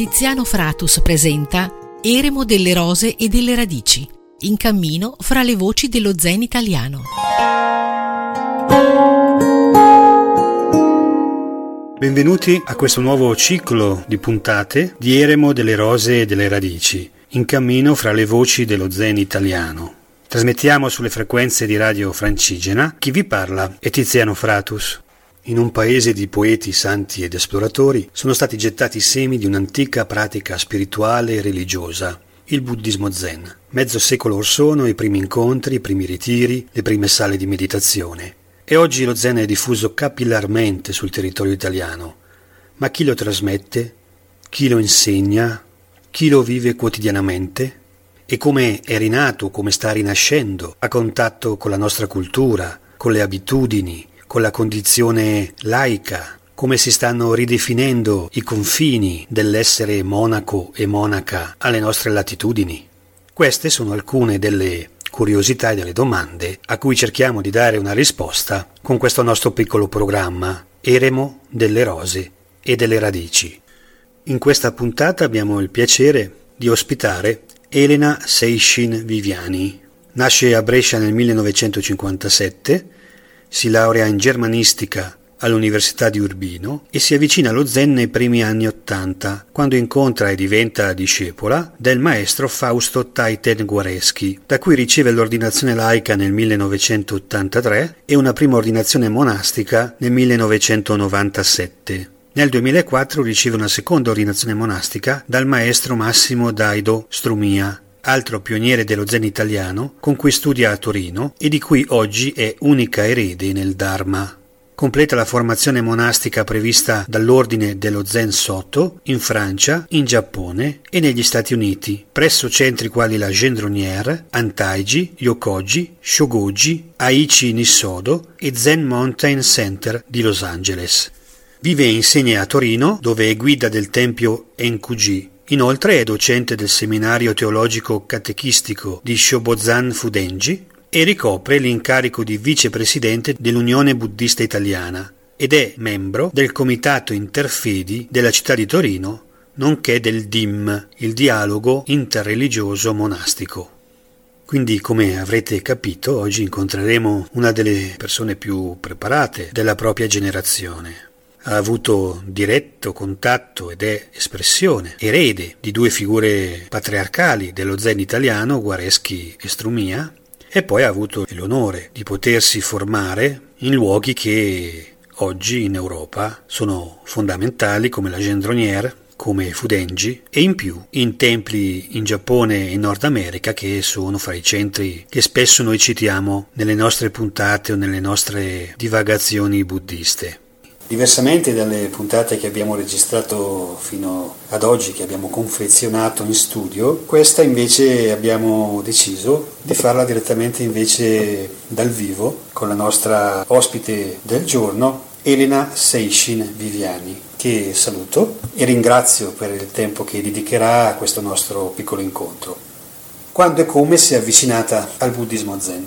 Tiziano Fratus presenta Eremo delle rose e delle radici, in cammino fra le voci dello zen italiano. Benvenuti a questo nuovo ciclo di puntate di Eremo delle rose e delle radici, in cammino fra le voci dello zen italiano. Trasmettiamo sulle frequenze di Radio Francigena. Chi vi parla è Tiziano Fratus. In un paese di poeti, santi ed esploratori sono stati gettati i semi di un'antica pratica spirituale e religiosa, il buddismo zen. Mezzo secolo or sono i primi incontri, i primi ritiri, le prime sale di meditazione. E oggi lo zen è diffuso capillarmente sul territorio italiano. Ma chi lo trasmette? Chi lo insegna? Chi lo vive quotidianamente? E come è rinato, come sta rinascendo, a contatto con la nostra cultura, con le abitudini, con la condizione laica, come si stanno ridefinendo i confini dell'essere monaco e monaca alle nostre latitudini? Queste sono alcune delle curiosità e delle domande a cui cerchiamo di dare una risposta con questo nostro piccolo programma Eremo delle rose e delle radici. In questa puntata abbiamo il piacere di ospitare Elena Seishin Viviani. Nasce a Brescia nel 1957, si laurea in germanistica all'Università di Urbino e si avvicina allo Zen nei primi anni Ottanta, quando incontra e diventa discepola del maestro Fausto Taiten Guareschi, da cui riceve l'ordinazione laica nel 1983 e una prima ordinazione monastica nel 1997. Nel 2004 riceve una seconda ordinazione monastica dal maestro Massimo Daido Strumia, altro pioniere dello Zen italiano, con cui studia a Torino e di cui oggi è unica erede nel Dharma. Completa la formazione monastica prevista dall'ordine dello Zen Soto in Francia, in Giappone e negli Stati Uniti, presso centri quali la Gendronière, Antaiji, Yokoji, Shogoji, Aichi Nissodo e Zen Mountain Center di Los Angeles. Vive e insegna a Torino, dove è guida del tempio Enkuji. Inoltre è docente del seminario teologico catechistico di Shobozan Fudenji e ricopre l'incarico di vicepresidente dell'Unione Buddista Italiana ed è membro del Comitato Interfedi della città di Torino, nonché del DIM, il dialogo interreligioso monastico. Quindi, come avrete capito, oggi incontreremo una delle persone più preparate della propria generazione. Ha avuto diretto contatto ed è espressione, erede di due figure patriarcali dello zen italiano, Guareschi e Strumia, e poi ha avuto l'onore di potersi formare in luoghi che oggi in Europa sono fondamentali come la Gendronière, come Fudenji e in più in templi in Giappone e in Nord America che sono fra i centri che spesso noi citiamo nelle nostre puntate o nelle nostre divagazioni buddiste. Diversamente dalle puntate che abbiamo registrato fino ad oggi, che abbiamo confezionato in studio, questa invece abbiamo deciso di farla direttamente invece dal vivo con la nostra ospite del giorno, Elena Seishin Viviani, che saluto e ringrazio per il tempo che dedicherà a questo nostro piccolo incontro. Quando e come si è avvicinata al buddismo zen?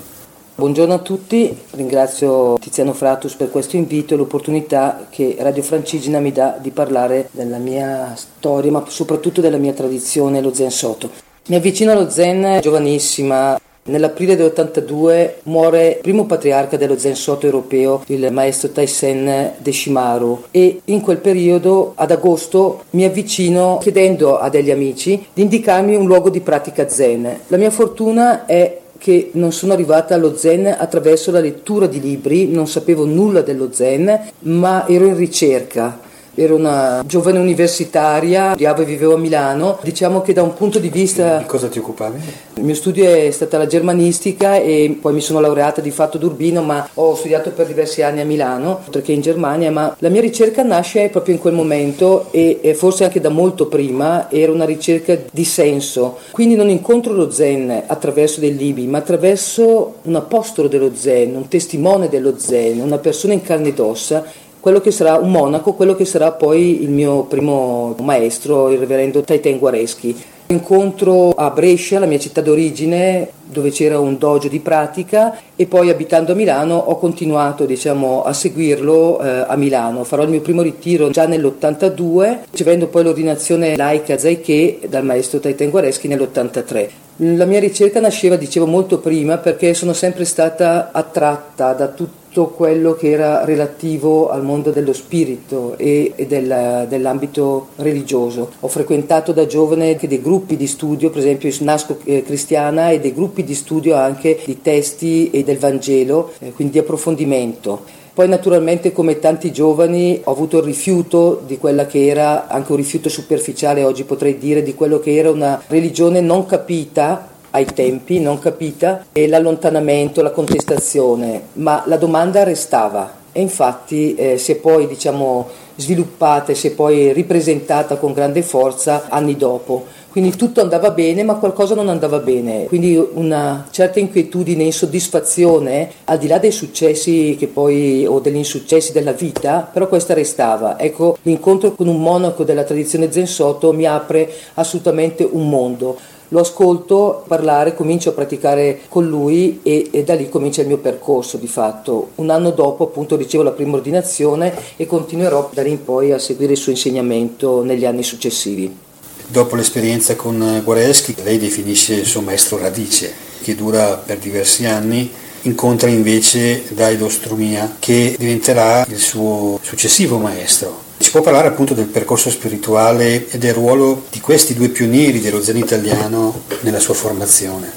Buongiorno a tutti, ringrazio Tiziano Fratus per questo invito e l'opportunità che Radio Francigena mi dà di parlare della mia storia, ma soprattutto della mia tradizione, lo Zen Soto. Mi avvicino allo Zen giovanissima, Nell'aprile del muore il primo patriarca dello Zen Soto europeo, il maestro Taisen Deshimaru e in quel periodo, ad agosto, mi avvicino chiedendo a degli amici di indicarmi un luogo di pratica Zen. La mia fortuna è che non sono arrivata allo zen attraverso la lettura di libri, non sapevo nulla dello zen, ma ero in ricerca ero una giovane universitaria, studiavo e vivevo a Milano. Diciamo che da un punto di vista... Di cosa ti occupavi? Il mio studio è stata la germanistica e poi mi sono laureata di fatto ad Urbino, ma ho studiato per diversi anni a Milano, oltre che in Germania, ma la mia ricerca nasce proprio in quel momento e, forse anche da molto prima, era una ricerca di senso. Quindi non incontro lo zen attraverso dei libri, ma attraverso un apostolo dello zen, un testimone dello zen, una persona in carne ed ossa quello che sarà un monaco, quello che sarà poi il mio primo maestro, il reverendo Taiten Guareschi. Incontro a Brescia, la mia città d'origine, dove c'era un dojo di pratica e poi abitando a Milano ho continuato diciamo, a seguirlo eh, a Milano. Farò il mio primo ritiro già nell'82, ricevendo poi l'ordinazione laica Zaiche dal maestro Taiten Guareschi nell'83. La mia ricerca nasceva, dicevo, molto prima perché sono sempre stata attratta da tutto quello che era relativo al mondo dello spirito e, e del, dell'ambito religioso. Ho frequentato da giovane dei gruppi di studio, per esempio Nasco eh, Cristiana, e dei gruppi di studio anche di testi e del Vangelo, eh, quindi di approfondimento. Poi naturalmente come tanti giovani ho avuto il rifiuto di quella che era, anche un rifiuto superficiale oggi potrei dire, di quello che era una religione non capita ai tempi, non capita, e l'allontanamento, la contestazione, ma la domanda restava e infatti eh, si è poi diciamo, sviluppata e si è poi ripresentata con grande forza anni dopo. Quindi tutto andava bene, ma qualcosa non andava bene. Quindi una certa inquietudine, insoddisfazione, al di là dei successi poi, o degli insuccessi della vita, però questa restava. Ecco, l'incontro con un monaco della tradizione Zen Soto mi apre assolutamente un mondo lo ascolto parlare, comincio a praticare con lui e, e, da lì comincia il mio percorso di fatto. Un anno dopo appunto ricevo la prima ordinazione e continuerò da lì in poi a seguire il suo insegnamento negli anni successivi. Dopo l'esperienza con Guareschi, lei definisce il suo maestro radice, che dura per diversi anni, incontra invece Daido Strumia, che diventerà il suo successivo maestro. Può parlare appunto del percorso spirituale e del ruolo di questi due pionieri dello zen italiano nella sua formazione?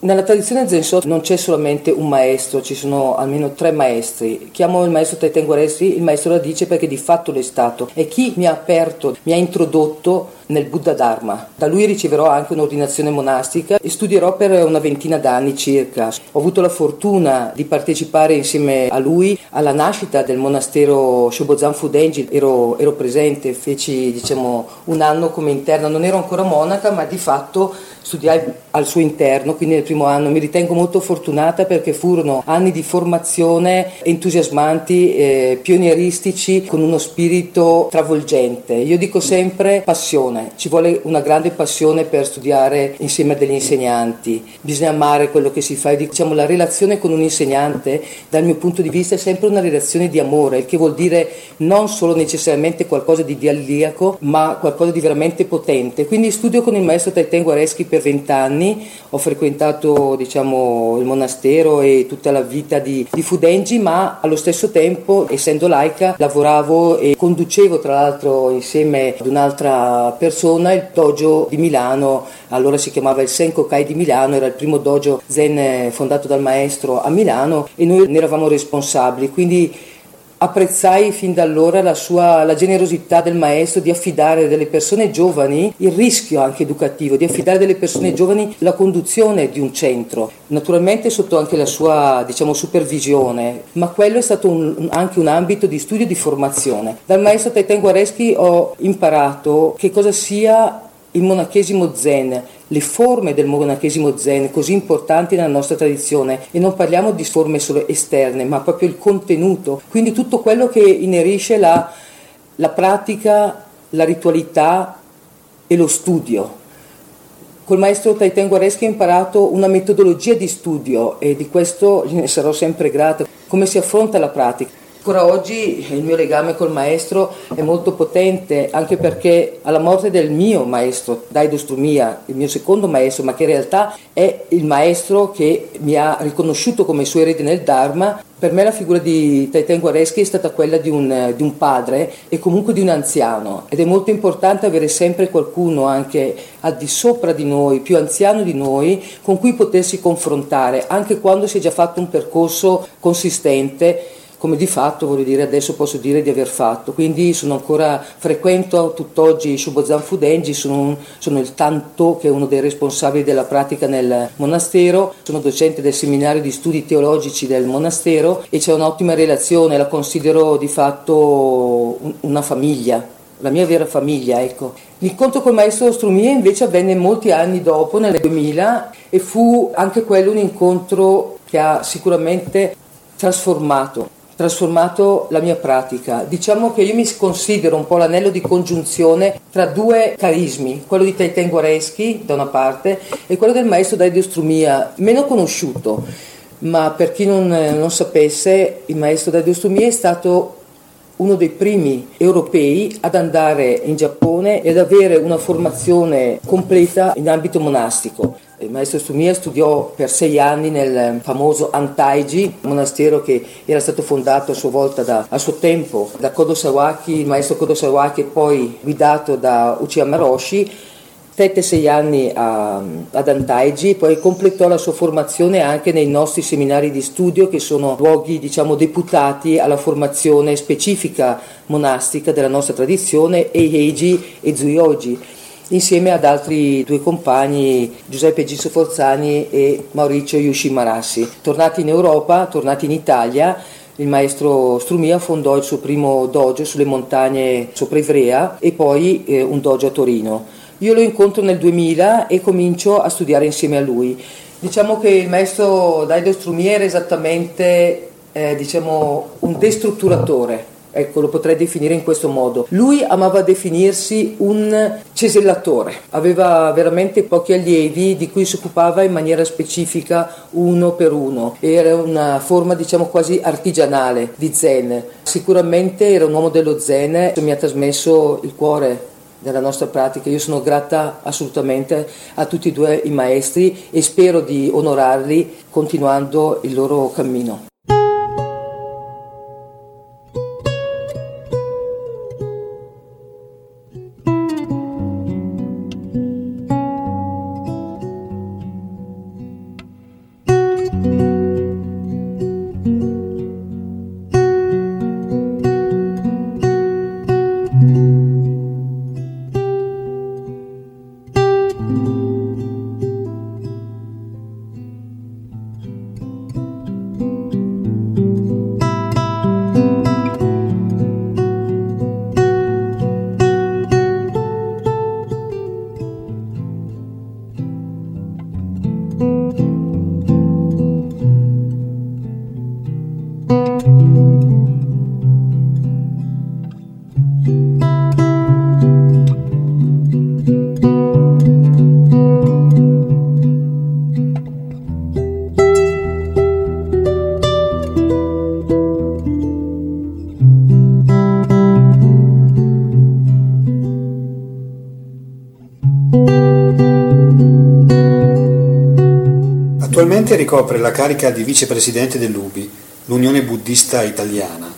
Nella tradizione Zen Shot non c'è solamente un maestro, ci sono almeno tre maestri. Chiamo il maestro Taiten Guareschi il maestro radice perché di fatto lo è stato. È chi mi ha aperto, mi ha introdotto nel Buddha Dharma. Da lui riceverò anche un'ordinazione monastica e studierò per una ventina d'anni circa. Ho avuto la fortuna di partecipare insieme a lui alla nascita del monastero Shobozan Fudenji, ero, ero presente, feci diciamo, un anno come interna, non ero ancora monaca ma di fatto studiai al suo interno, quindi nel primo anno mi ritengo molto fortunata perché furono anni di formazione entusiasmanti, eh, pionieristici, con uno spirito travolgente. Io dico sempre passione, ci vuole una grande passione per studiare insieme a degli insegnanti, bisogna amare quello che si fa e diciamo la relazione con un insegnante dal mio punto di vista è sempre una relazione di amore, il che vuol dire non solo necessariamente qualcosa di dialliaco, ma qualcosa di veramente potente. Quindi studio con il maestro Taiten Guareschi per vent'anni, ho frequentato diciamo, il monastero e tutta la vita di, di Fudengi, ma allo stesso tempo, essendo laica, lavoravo e conducevo tra l'altro insieme ad un'altra persona il dojo di Milano, allora si chiamava il Senko Kai di Milano, era il primo dojo zen fondato dal maestro a Milano e noi ne eravamo responsabili, quindi apprezzai fin da allora la, sua, la generosità del maestro di affidare delle persone giovani, il rischio anche educativo, di affidare delle persone giovani la conduzione di un centro, naturalmente sotto anche la sua diciamo, supervisione, ma quello è stato un, anche un ambito di studio e di formazione. Dal maestro Taiten Guareschi ho imparato che cosa sia il monachesimo zen, le forme del monachesimo zen così importanti nella nostra tradizione e non parliamo di forme solo esterne ma proprio il contenuto, quindi tutto quello che inerisce la, la pratica, la ritualità e lo studio. Col maestro Taiten Guareschi ho imparato una metodologia di studio e di questo gliene sarò sempre grata, come si affronta la pratica. Ancora oggi il mio legame col maestro è molto potente, anche perché alla morte del mio maestro, Daido Strumia, il mio secondo maestro, ma che in realtà è il maestro che mi ha riconosciuto come suo erede nel Dharma, per me la figura di Taiten Guareschi è stata quella di un, di un, padre e comunque di un anziano ed è molto importante avere sempre qualcuno anche al di sopra di noi, più anziano di noi, con cui potersi confrontare, anche quando si è già fatto un percorso consistente come di fatto voglio dire adesso posso dire di aver fatto. Quindi sono ancora frequento tutt'oggi Shubozan Fudenji, sono, sono, il Tanto che è uno dei responsabili della pratica nel monastero, sono docente del seminario di studi teologici del monastero e c'è un'ottima relazione, la considero di fatto una famiglia, la mia vera famiglia, ecco. L'incontro col maestro Strumie invece avvenne molti anni dopo, nel 2000, e fu anche quello un incontro che ha sicuramente trasformato trasformato la mia pratica. Diciamo che io mi considero un po' l'anello di congiunzione tra due carismi, quello di Taiten Guareschi da una parte e quello del maestro Dario Strumia, meno conosciuto, ma per chi non, non sapesse, il maestro Dario Strumia è stato uno dei primi europei ad andare in Giappone e ad avere una formazione completa in ambito monastico. Il maestro Sumia studiò per sei anni nel famoso Antaiji, monastero che era stato fondato a sua volta da, a suo tempo da Kodo Sawaki, il maestro Kodo Sawaki e poi guidato da Uchiyama Roshi. Stette sei anni a, ad Antaigi, poi completò la sua formazione anche nei nostri seminari di studio che sono luoghi diciamo deputati alla formazione specifica monastica della nostra tradizione, Eiheiji e Zuyoji insieme ad altri due compagni, Giuseppe Gisso Forzani e Maurizio Yushimarassi. Tornati in Europa, tornati in Italia, il maestro Strumia fondò il suo primo dojo sulle montagne sopra Ivrea e poi eh, un dojo a Torino. Io lo incontro nel 2000 e comincio a studiare insieme a lui. Diciamo che il maestro Daido Strumia era esattamente eh, diciamo, un destrutturatore. Ecco, lo potrei definire in questo modo. Lui amava definirsi un cesellatore, aveva veramente pochi allievi di cui si occupava in maniera specifica uno per uno. Era una forma, diciamo, quasi artigianale di Zen. Sicuramente era un uomo dello Zen, mi ha trasmesso il cuore della nostra pratica. Io sono grata assolutamente a tutti e due i maestri e spero di onorarli continuando il loro cammino. Ricopre la carica di vicepresidente dell'UBI, l'Unione Buddista Italiana,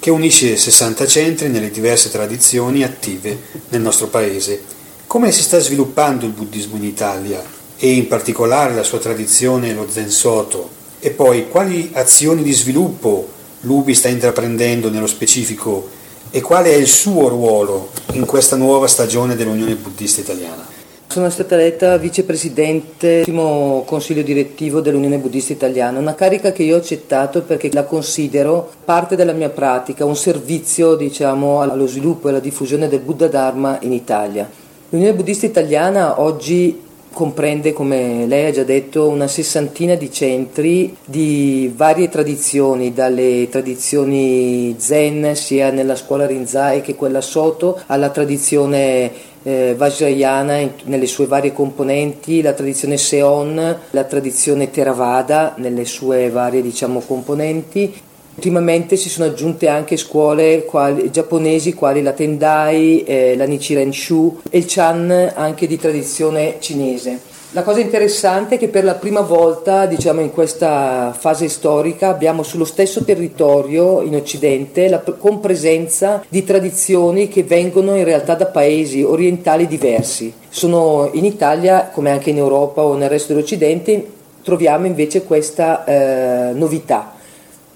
che unisce 60 centri nelle diverse tradizioni attive nel nostro paese. Come si sta sviluppando il buddismo in Italia e in particolare la sua tradizione, lo Zen Soto? E poi quali azioni di sviluppo l'UBI sta intraprendendo nello specifico e quale è il suo ruolo in questa nuova stagione dell'Unione Buddista Italiana? Sono stata eletta vicepresidente del consiglio direttivo dell'Unione Buddista Italiana, una carica che io ho accettato perché la considero parte della mia pratica, un servizio diciamo, allo sviluppo e alla diffusione del Buddha Dharma in Italia. L'Unione Buddista Italiana oggi comprende, come lei ha già detto, una sessantina di centri di varie tradizioni, dalle tradizioni zen sia nella scuola Rinzai che quella Soto, alla tradizione eh, Vajrayana nelle sue varie componenti, la tradizione Seon, la tradizione Theravada nelle sue varie diciamo, componenti. Ultimamente si sono aggiunte anche scuole quali, giapponesi quali la Tendai, eh, la Nichiren Shu e il Chan anche di tradizione cinese. La cosa interessante è che per la prima volta, diciamo, in questa fase storica abbiamo sullo stesso territorio in Occidente la compresenza di tradizioni che vengono in realtà da paesi orientali diversi. Sono in Italia, come anche in Europa o nel resto dell'Occidente, troviamo invece questa eh, novità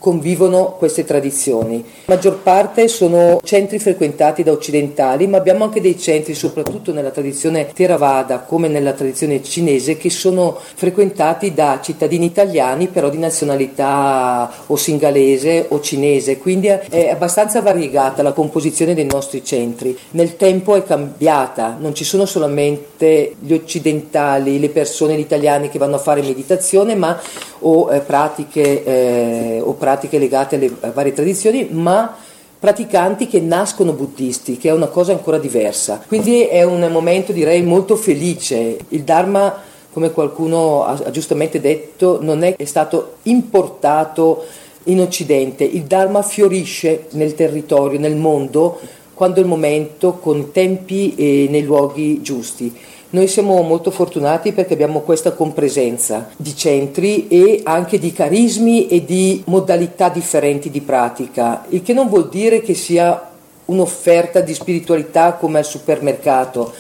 convivono queste tradizioni. La maggior parte sono centri frequentati da occidentali, ma abbiamo anche dei centri, soprattutto nella tradizione Theravada come nella tradizione cinese, che sono frequentati da cittadini italiani, però di nazionalità o singalese o cinese, quindi è abbastanza variegata la composizione dei nostri centri. Nel tempo è cambiata, non ci sono solamente gli occidentali, le persone, gli italiani che vanno a fare meditazione, ma o eh, pratiche eh, o pratiche pratiche legate alle varie tradizioni, ma praticanti che nascono buddisti, che è una cosa ancora diversa. Quindi è un momento direi molto felice. Il Dharma, come qualcuno ha giustamente detto, non è stato importato in Occidente. Il Dharma fiorisce nel territorio, nel mondo, quando è il momento, con tempi e nei luoghi giusti. Noi siamo molto fortunati perché abbiamo questa compresenza di centri e anche di carismi e di modalità differenti di pratica, il che non vuol dire che sia un'offerta di spiritualità come al supermercato.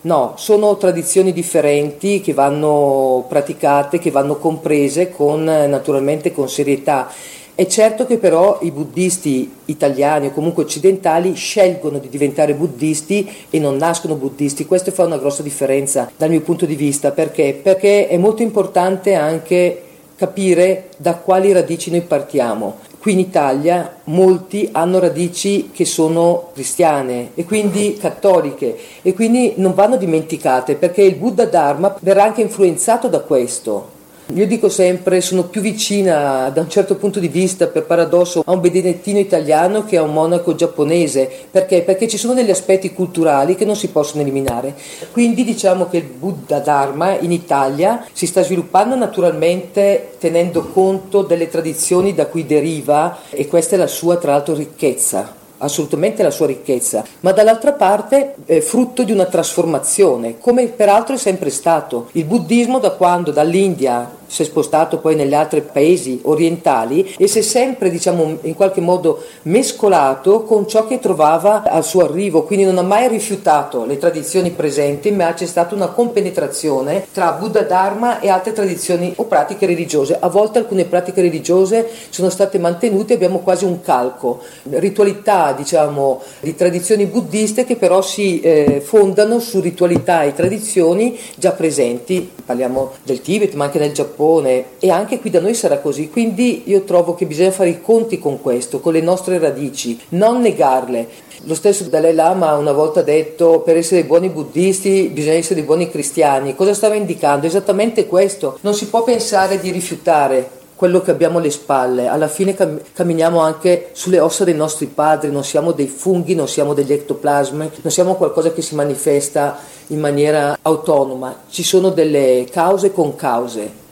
No, sono tradizioni differenti che vanno praticate, che vanno comprese con naturalmente con serietà è certo che però i buddisti italiani o comunque occidentali scelgono di diventare buddisti e non nascono buddisti. Questo fa una grossa differenza dal mio punto di vista perché? Perché è molto importante anche capire da quali radici noi partiamo. Qui in Italia molti hanno radici che sono cristiane e quindi cattoliche e quindi non vanno dimenticate perché il Buddha Dharma verrà anche influenzato da questo. Io dico sempre, sono più vicina da un certo punto di vista, per paradosso, a un benedettino italiano che a un monaco giapponese. Perché? Perché ci sono degli aspetti culturali che non si possono eliminare. Quindi diciamo che il Buddha Dharma in Italia si sta sviluppando naturalmente tenendo conto delle tradizioni da cui deriva e questa è la sua tra l'altro ricchezza assolutamente la sua ricchezza, ma dall'altra parte è frutto di una trasformazione, come peraltro è sempre stato. Il buddismo da quando dall'India si è spostato poi negli altri paesi orientali e si è sempre diciamo in qualche modo mescolato con ciò che trovava al suo arrivo, quindi non ha mai rifiutato le tradizioni presenti, ma c'è stata una compenetrazione tra Buddha Dharma e altre tradizioni o pratiche religiose. A volte alcune pratiche religiose sono state mantenute, abbiamo quasi un calco, ritualità diciamo di tradizioni buddiste che però si eh, fondano su ritualità e tradizioni già presenti, parliamo del Tibet ma anche nel Giappone Giappone e anche qui da noi sarà così, quindi io trovo che bisogna fare i conti con questo, con le nostre radici, non negarle. Lo stesso Dalai Lama una volta ha detto per essere buoni buddisti bisogna essere buoni cristiani. Cosa stava indicando? Esattamente questo. Non si può pensare di rifiutare quello che abbiamo alle spalle. Alla fine cam- camminiamo anche sulle ossa dei nostri padri, non siamo dei funghi, non siamo degli ectoplasmi, non siamo qualcosa che si manifesta in maniera autonoma. Ci sono delle cause con cause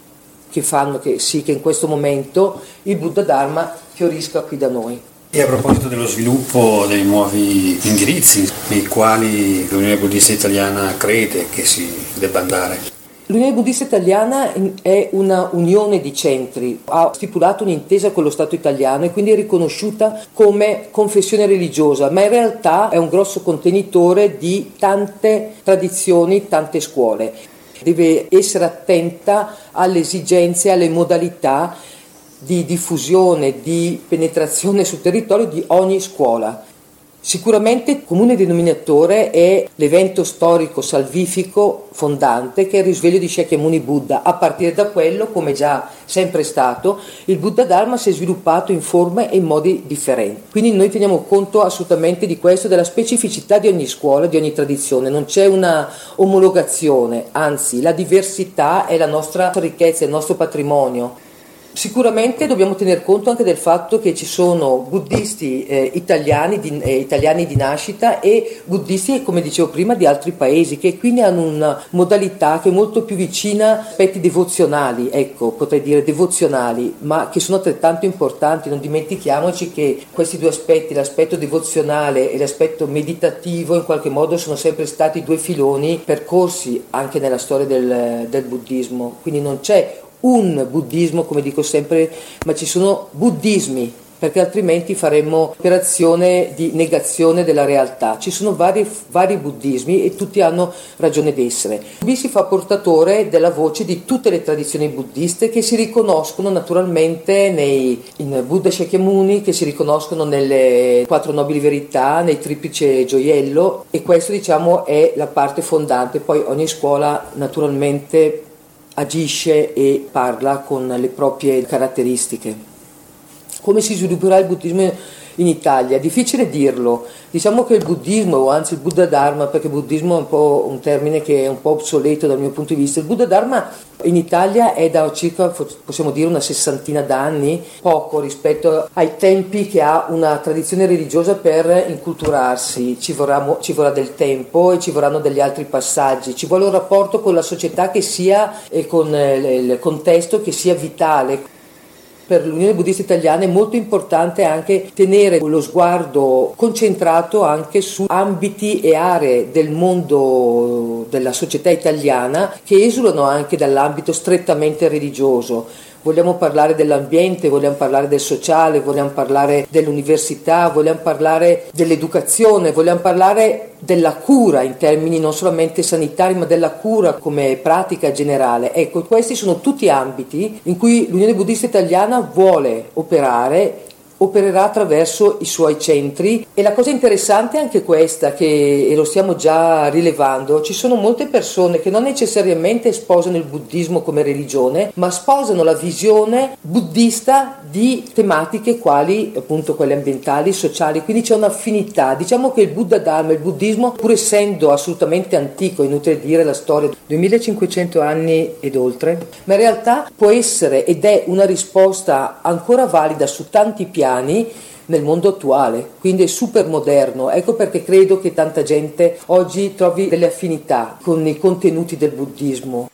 che fanno che sì che in questo momento il Buddha Dharma fiorisca qui da noi. E a proposito dello sviluppo dei nuovi indirizzi nei quali l'Unione Buddista Italiana crede che si debba andare? L'Unione Buddista Italiana è una unione di centri, ha stipulato un'intesa con lo Stato italiano e quindi è riconosciuta come confessione religiosa, ma in realtà è un grosso contenitore di tante tradizioni, tante scuole deve essere attenta alle esigenze, alle modalità di diffusione, di penetrazione sul territorio di ogni scuola. Sicuramente il comune denominatore è l'evento storico salvifico fondante che è il risveglio di Shakyamuni Buddha. A partire da quello, come già sempre stato, il Buddha Dharma si è sviluppato in forme e in modi differenti. Quindi noi teniamo conto assolutamente di questo, della specificità di ogni scuola, di ogni tradizione. Non c'è una omologazione, anzi la diversità è la nostra ricchezza, il nostro patrimonio. Sicuramente dobbiamo tener conto anche del fatto che ci sono buddisti eh, italiani, di, eh, italiani, di, nascita e buddisti, come dicevo prima, di altri paesi che quindi hanno una modalità che è molto più vicina a aspetti devozionali, ecco, potrei dire devozionali, ma che sono altrettanto importanti. Non dimentichiamoci che questi due aspetti, l'aspetto devozionale e l'aspetto meditativo, in qualche modo sono sempre stati due filoni percorsi anche nella storia del, del buddismo. Quindi non c'è un buddismo, come dico sempre, ma ci sono buddismi, perché altrimenti faremmo operazione di negazione della realtà. Ci sono vari, vari buddismi e tutti hanno ragione d'essere. Qui si fa portatore della voce di tutte le tradizioni buddiste che si riconoscono naturalmente nei, in Buddha Shakyamuni, che si riconoscono nelle quattro nobili verità, nei triplice gioiello e questo diciamo è la parte fondante. Poi ogni scuola naturalmente agisce e parla con le proprie caratteristiche. Come si svilupperà il buddismo in Italia? È difficile dirlo. Diciamo che il buddismo, o anzi il Buddha Dharma, perché buddismo è un po' un termine che è un po' obsoleto dal mio punto di vista, il Buddha Dharma in Italia è da circa, possiamo dire, una sessantina d'anni, poco rispetto ai tempi che ha una tradizione religiosa per inculturarsi. Ci vorrà, ci vorrà del tempo e ci vorranno degli altri passaggi, ci vuole un rapporto con la società che sia e con eh, il contesto che sia vitale per l'Unione Buddista Italiana è molto importante anche tenere lo sguardo concentrato anche su ambiti e aree del mondo della società italiana che esulano anche dall'ambito strettamente religioso vogliamo parlare dell'ambiente, vogliamo parlare del sociale, vogliamo parlare dell'università, vogliamo parlare dell'educazione, vogliamo parlare della cura in termini non solamente sanitari ma della cura come pratica generale. Ecco, questi sono tutti ambiti in cui l'Unione Buddista Italiana vuole operare opererà attraverso i suoi centri. E la cosa interessante è anche questa che e lo stiamo già rilevando ci sono molte persone che non necessariamente sposano il buddismo come religione ma sposano la visione buddista di tematiche quali appunto quelle ambientali, sociali. Quindi c'è un'affinità. Diciamo che il Buddha Dharma, il buddismo pur essendo assolutamente antico inutile dire la storia 2500 anni ed oltre ma in realtà può essere ed è una risposta ancora valida su tanti piani cristiani nel mondo attuale, quindi è super moderno. Ecco perché credo che tanta gente oggi trovi delle affinità con i contenuti del buddismo.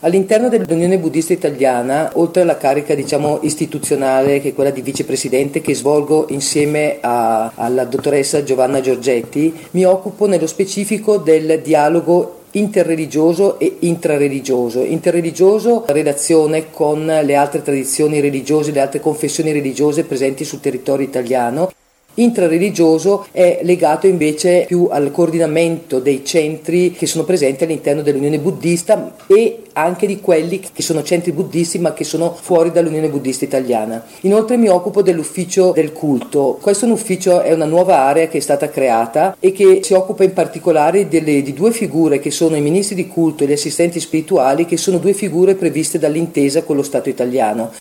All'interno dell'Unione Buddista Italiana, oltre alla carica diciamo, istituzionale, che è quella di vicepresidente che svolgo insieme a, alla dottoressa Giovanna Giorgetti, mi occupo nello specifico del dialogo interreligioso e intrareligioso. Interreligioso relazione con le altre tradizioni religiose, le altre confessioni religiose presenti sul territorio italiano intrareligioso è legato invece più al coordinamento dei centri che sono presenti all'interno dell'Unione Buddista e anche di quelli che sono centri buddisti ma che sono fuori dall'Unione Buddista Italiana. Inoltre mi occupo dell'ufficio del culto. Questo è un ufficio, è una nuova area che è stata creata e che si occupa in particolare delle, di due figure che sono i ministri di culto e gli assistenti spirituali che sono due figure previste dall'intesa con lo Stato italiano.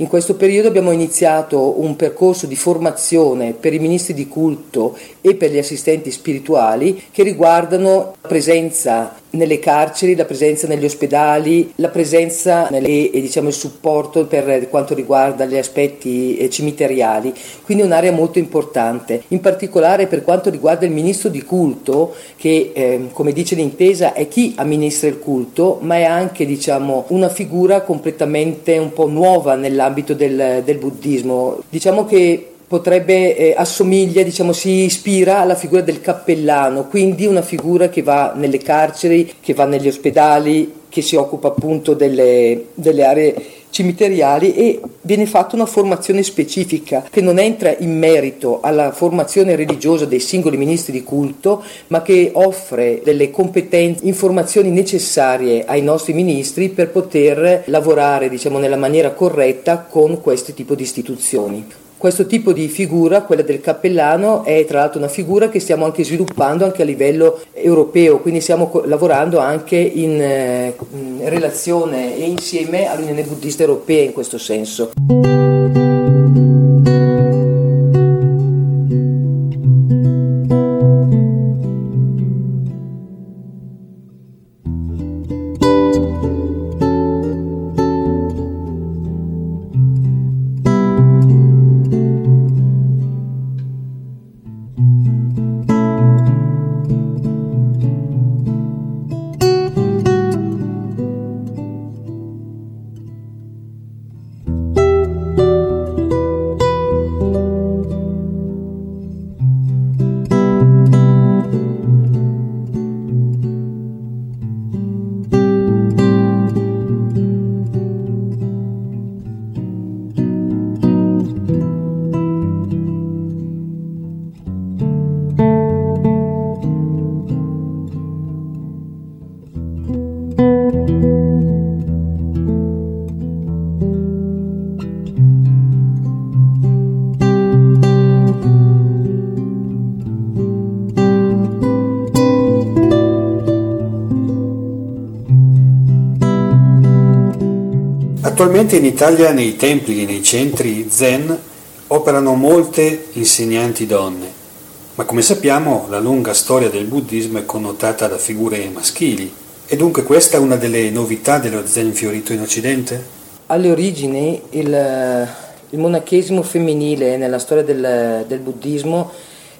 In questo periodo abbiamo iniziato un percorso di formazione per i ministri di culto e per gli assistenti spirituali che riguardano la presenza nelle carceri, la presenza negli ospedali, la presenza nelle, e diciamo, il supporto per quanto riguarda gli aspetti eh, cimiteriali, quindi un'area molto importante. In particolare per quanto riguarda il ministro di culto, che eh, come dice l'intesa è chi amministra il culto, ma è anche diciamo, una figura completamente un po' nuova nell'ambito del, del buddismo. Diciamo che potrebbe eh, assomiglia, diciamo, si ispira alla figura del cappellano, quindi una figura che va nelle carceri, che va negli ospedali, che si occupa appunto delle, delle aree cimiteriali e viene fatta una formazione specifica che non entra in merito alla formazione religiosa dei singoli ministri di culto, ma che offre delle competenze, informazioni necessarie ai nostri ministri per poter lavorare diciamo, nella maniera corretta con questo tipo di istituzioni. Questo tipo di figura, quella del cappellano, è tra l'altro una figura che stiamo anche sviluppando anche a livello europeo, quindi stiamo lavorando anche in, eh, in relazione e insieme all'Unione Buddista Europea in questo senso. Attualmente in Italia nei templi e nei centri zen operano molte insegnanti donne, ma come sappiamo la lunga storia del buddismo è connotata da figure maschili. E dunque questa è una delle novità dello Zen fiorito in Occidente? Alle origini il, il monachesimo femminile nella storia del, del buddismo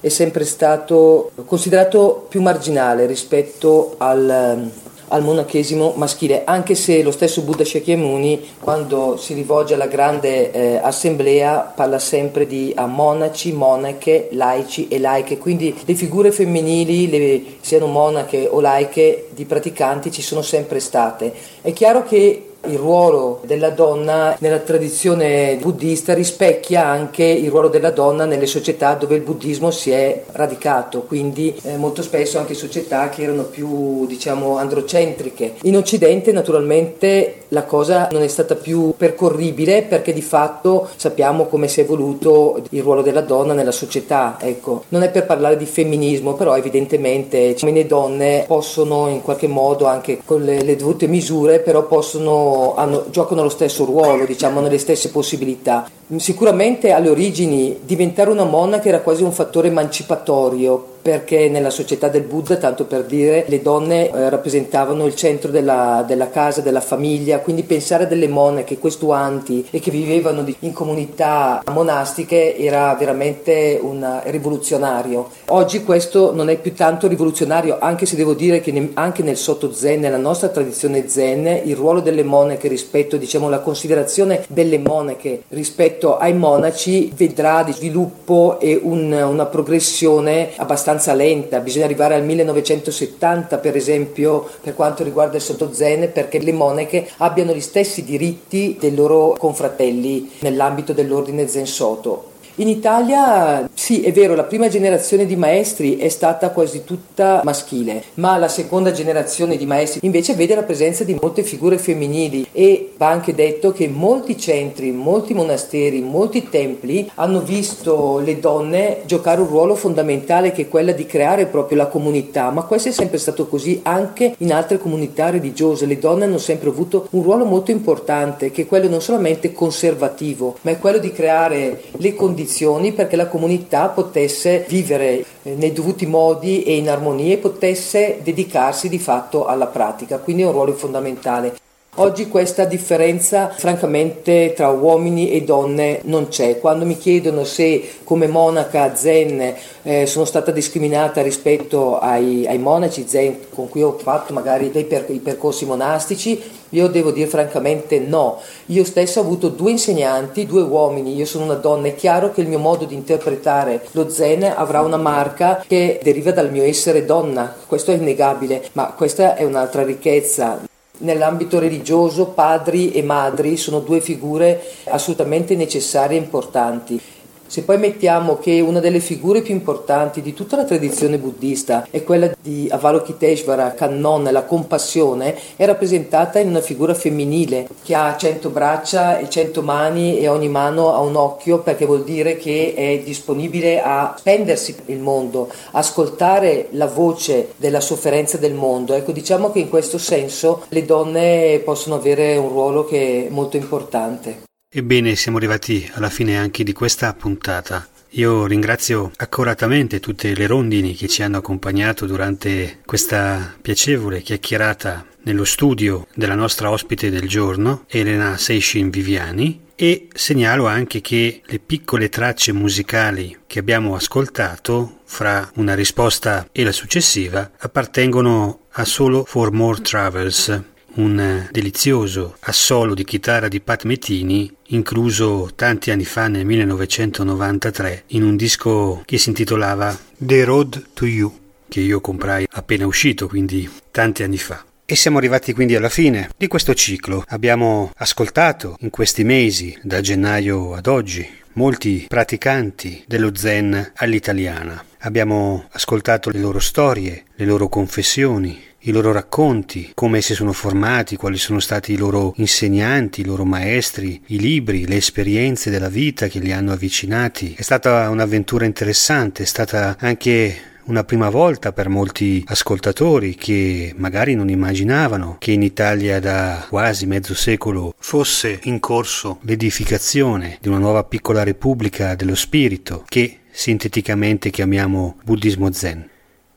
è sempre stato considerato più marginale rispetto al, al monachesimo maschile, anche se lo stesso Buddha Shakyamuni, quando si rivolge alla grande eh, assemblea, parla sempre di a monaci, monache, laici e laiche, quindi le figure femminili, le, siano monache o laiche, di praticanti ci sono sempre state. È chiaro che il ruolo della donna nella tradizione buddista rispecchia anche il ruolo della donna nelle società dove il buddismo si è radicato, quindi eh, molto spesso anche società che erano più diciamo androcentriche. In Occidente naturalmente la cosa non è stata più percorribile perché di fatto sappiamo come si è evoluto il ruolo della donna nella società, ecco. Non è per parlare di femminismo, però evidentemente uomini e donne possono in qualche modo anche con le, le dovute misure, però possono hanno, giocano lo stesso ruolo, diciamo, nelle stesse possibilità. Sicuramente alle origini diventare una monaca era quasi un fattore emancipatorio perché nella società del Buddha, tanto per dire, le donne eh, rappresentavano il centro della, della, casa, della famiglia, quindi pensare a delle monache questuanti e che vivevano in comunità monastiche era veramente un rivoluzionario. Oggi questo non è più tanto rivoluzionario, anche se devo dire che ne, anche nel Soto Zen, nella nostra tradizione Zen, il ruolo delle monache rispetto, diciamo, alla considerazione delle monache rispetto ai monaci vedrà di sviluppo e un, una progressione abbastanza abbastanza lenta, bisogna arrivare al 1970 per esempio per quanto riguarda il Zen perché le monache abbiano gli stessi diritti dei loro confratelli nell'ambito dell'ordine Zen Soto. In Italia sì, è vero, la prima generazione di maestri è stata quasi tutta maschile, ma la seconda generazione di maestri invece vede la presenza di molte figure femminili e va anche detto che molti centri, molti monasteri, molti templi hanno visto le donne giocare un ruolo fondamentale che è quella di creare proprio la comunità, ma questo è sempre stato così anche in altre comunità religiose, le donne hanno sempre avuto un ruolo molto importante che è quello non solamente conservativo, ma è quello di creare le condizioni condizioni perché la comunità potesse vivere eh, nei dovuti modi e in armonia e potesse dedicarsi di fatto alla pratica, quindi è un ruolo fondamentale. Oggi questa differenza francamente tra uomini e donne non c'è. Quando mi chiedono se come monaca zen eh, sono stata discriminata rispetto ai, ai, monaci zen con cui ho fatto magari dei per, percorsi monastici, io devo dire francamente no. Io stessa ho avuto due insegnanti, due uomini, io sono una donna, è chiaro che il mio modo di interpretare lo zen avrà una marca che deriva dal mio essere donna, questo è innegabile, ma questa è un'altra ricchezza. Nell'ambito religioso padri e madri sono due figure assolutamente necessarie e importanti. Se poi mettiamo che una delle figure più importanti di tutta la tradizione buddista è quella di Avalokiteshvara, Kannon, la compassione, è rappresentata in una figura femminile che ha cento braccia e cento mani e ogni mano ha un occhio perché vuol dire che è disponibile a spendersi il mondo, ascoltare la voce della sofferenza del mondo. Ecco, diciamo che in questo senso le donne possono avere un ruolo che è molto importante. Ebbene, siamo arrivati alla fine anche di questa puntata. Io ringrazio accuratamente tutte le rondini che ci hanno accompagnato durante questa piacevole chiacchierata nello studio della nostra ospite del giorno, Elena Seishin Viviani, e segnalo anche che le piccole tracce musicali che abbiamo ascoltato, fra una risposta e la successiva, appartengono a solo For More Travels, un delizioso assolo di chitarra di Pat Metini incluso tanti anni fa nel 1993 in un disco che si intitolava The Road to You che io comprai appena uscito quindi tanti anni fa. E siamo arrivati quindi alla fine di questo ciclo. Abbiamo ascoltato in questi mesi, da gennaio ad oggi, molti praticanti dello zen all'italiana. Abbiamo ascoltato le loro storie, le loro confessioni, i loro racconti, come si sono formati, quali sono stati i loro insegnanti, i loro maestri, i libri, le esperienze della vita che li hanno avvicinati. È stata un'avventura interessante, è stata anche una prima volta per molti ascoltatori che magari non immaginavano che in Italia da quasi mezzo secolo fosse in corso l'edificazione di una nuova piccola repubblica dello spirito che sinteticamente chiamiamo buddismo zen.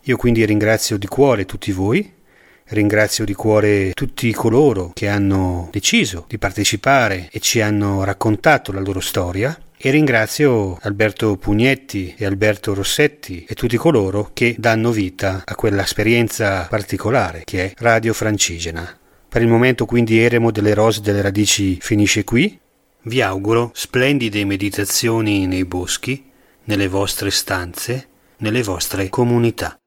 Io quindi ringrazio di cuore tutti voi Ringrazio di cuore tutti coloro che hanno deciso di partecipare e ci hanno raccontato la loro storia e ringrazio Alberto Pugnetti e Alberto Rossetti e tutti coloro che danno vita a quell'esperienza particolare che è Radio Francigena. Per il momento quindi Eremo delle Rose delle Radici finisce qui. Vi auguro splendide meditazioni nei boschi, nelle vostre stanze, nelle vostre comunità.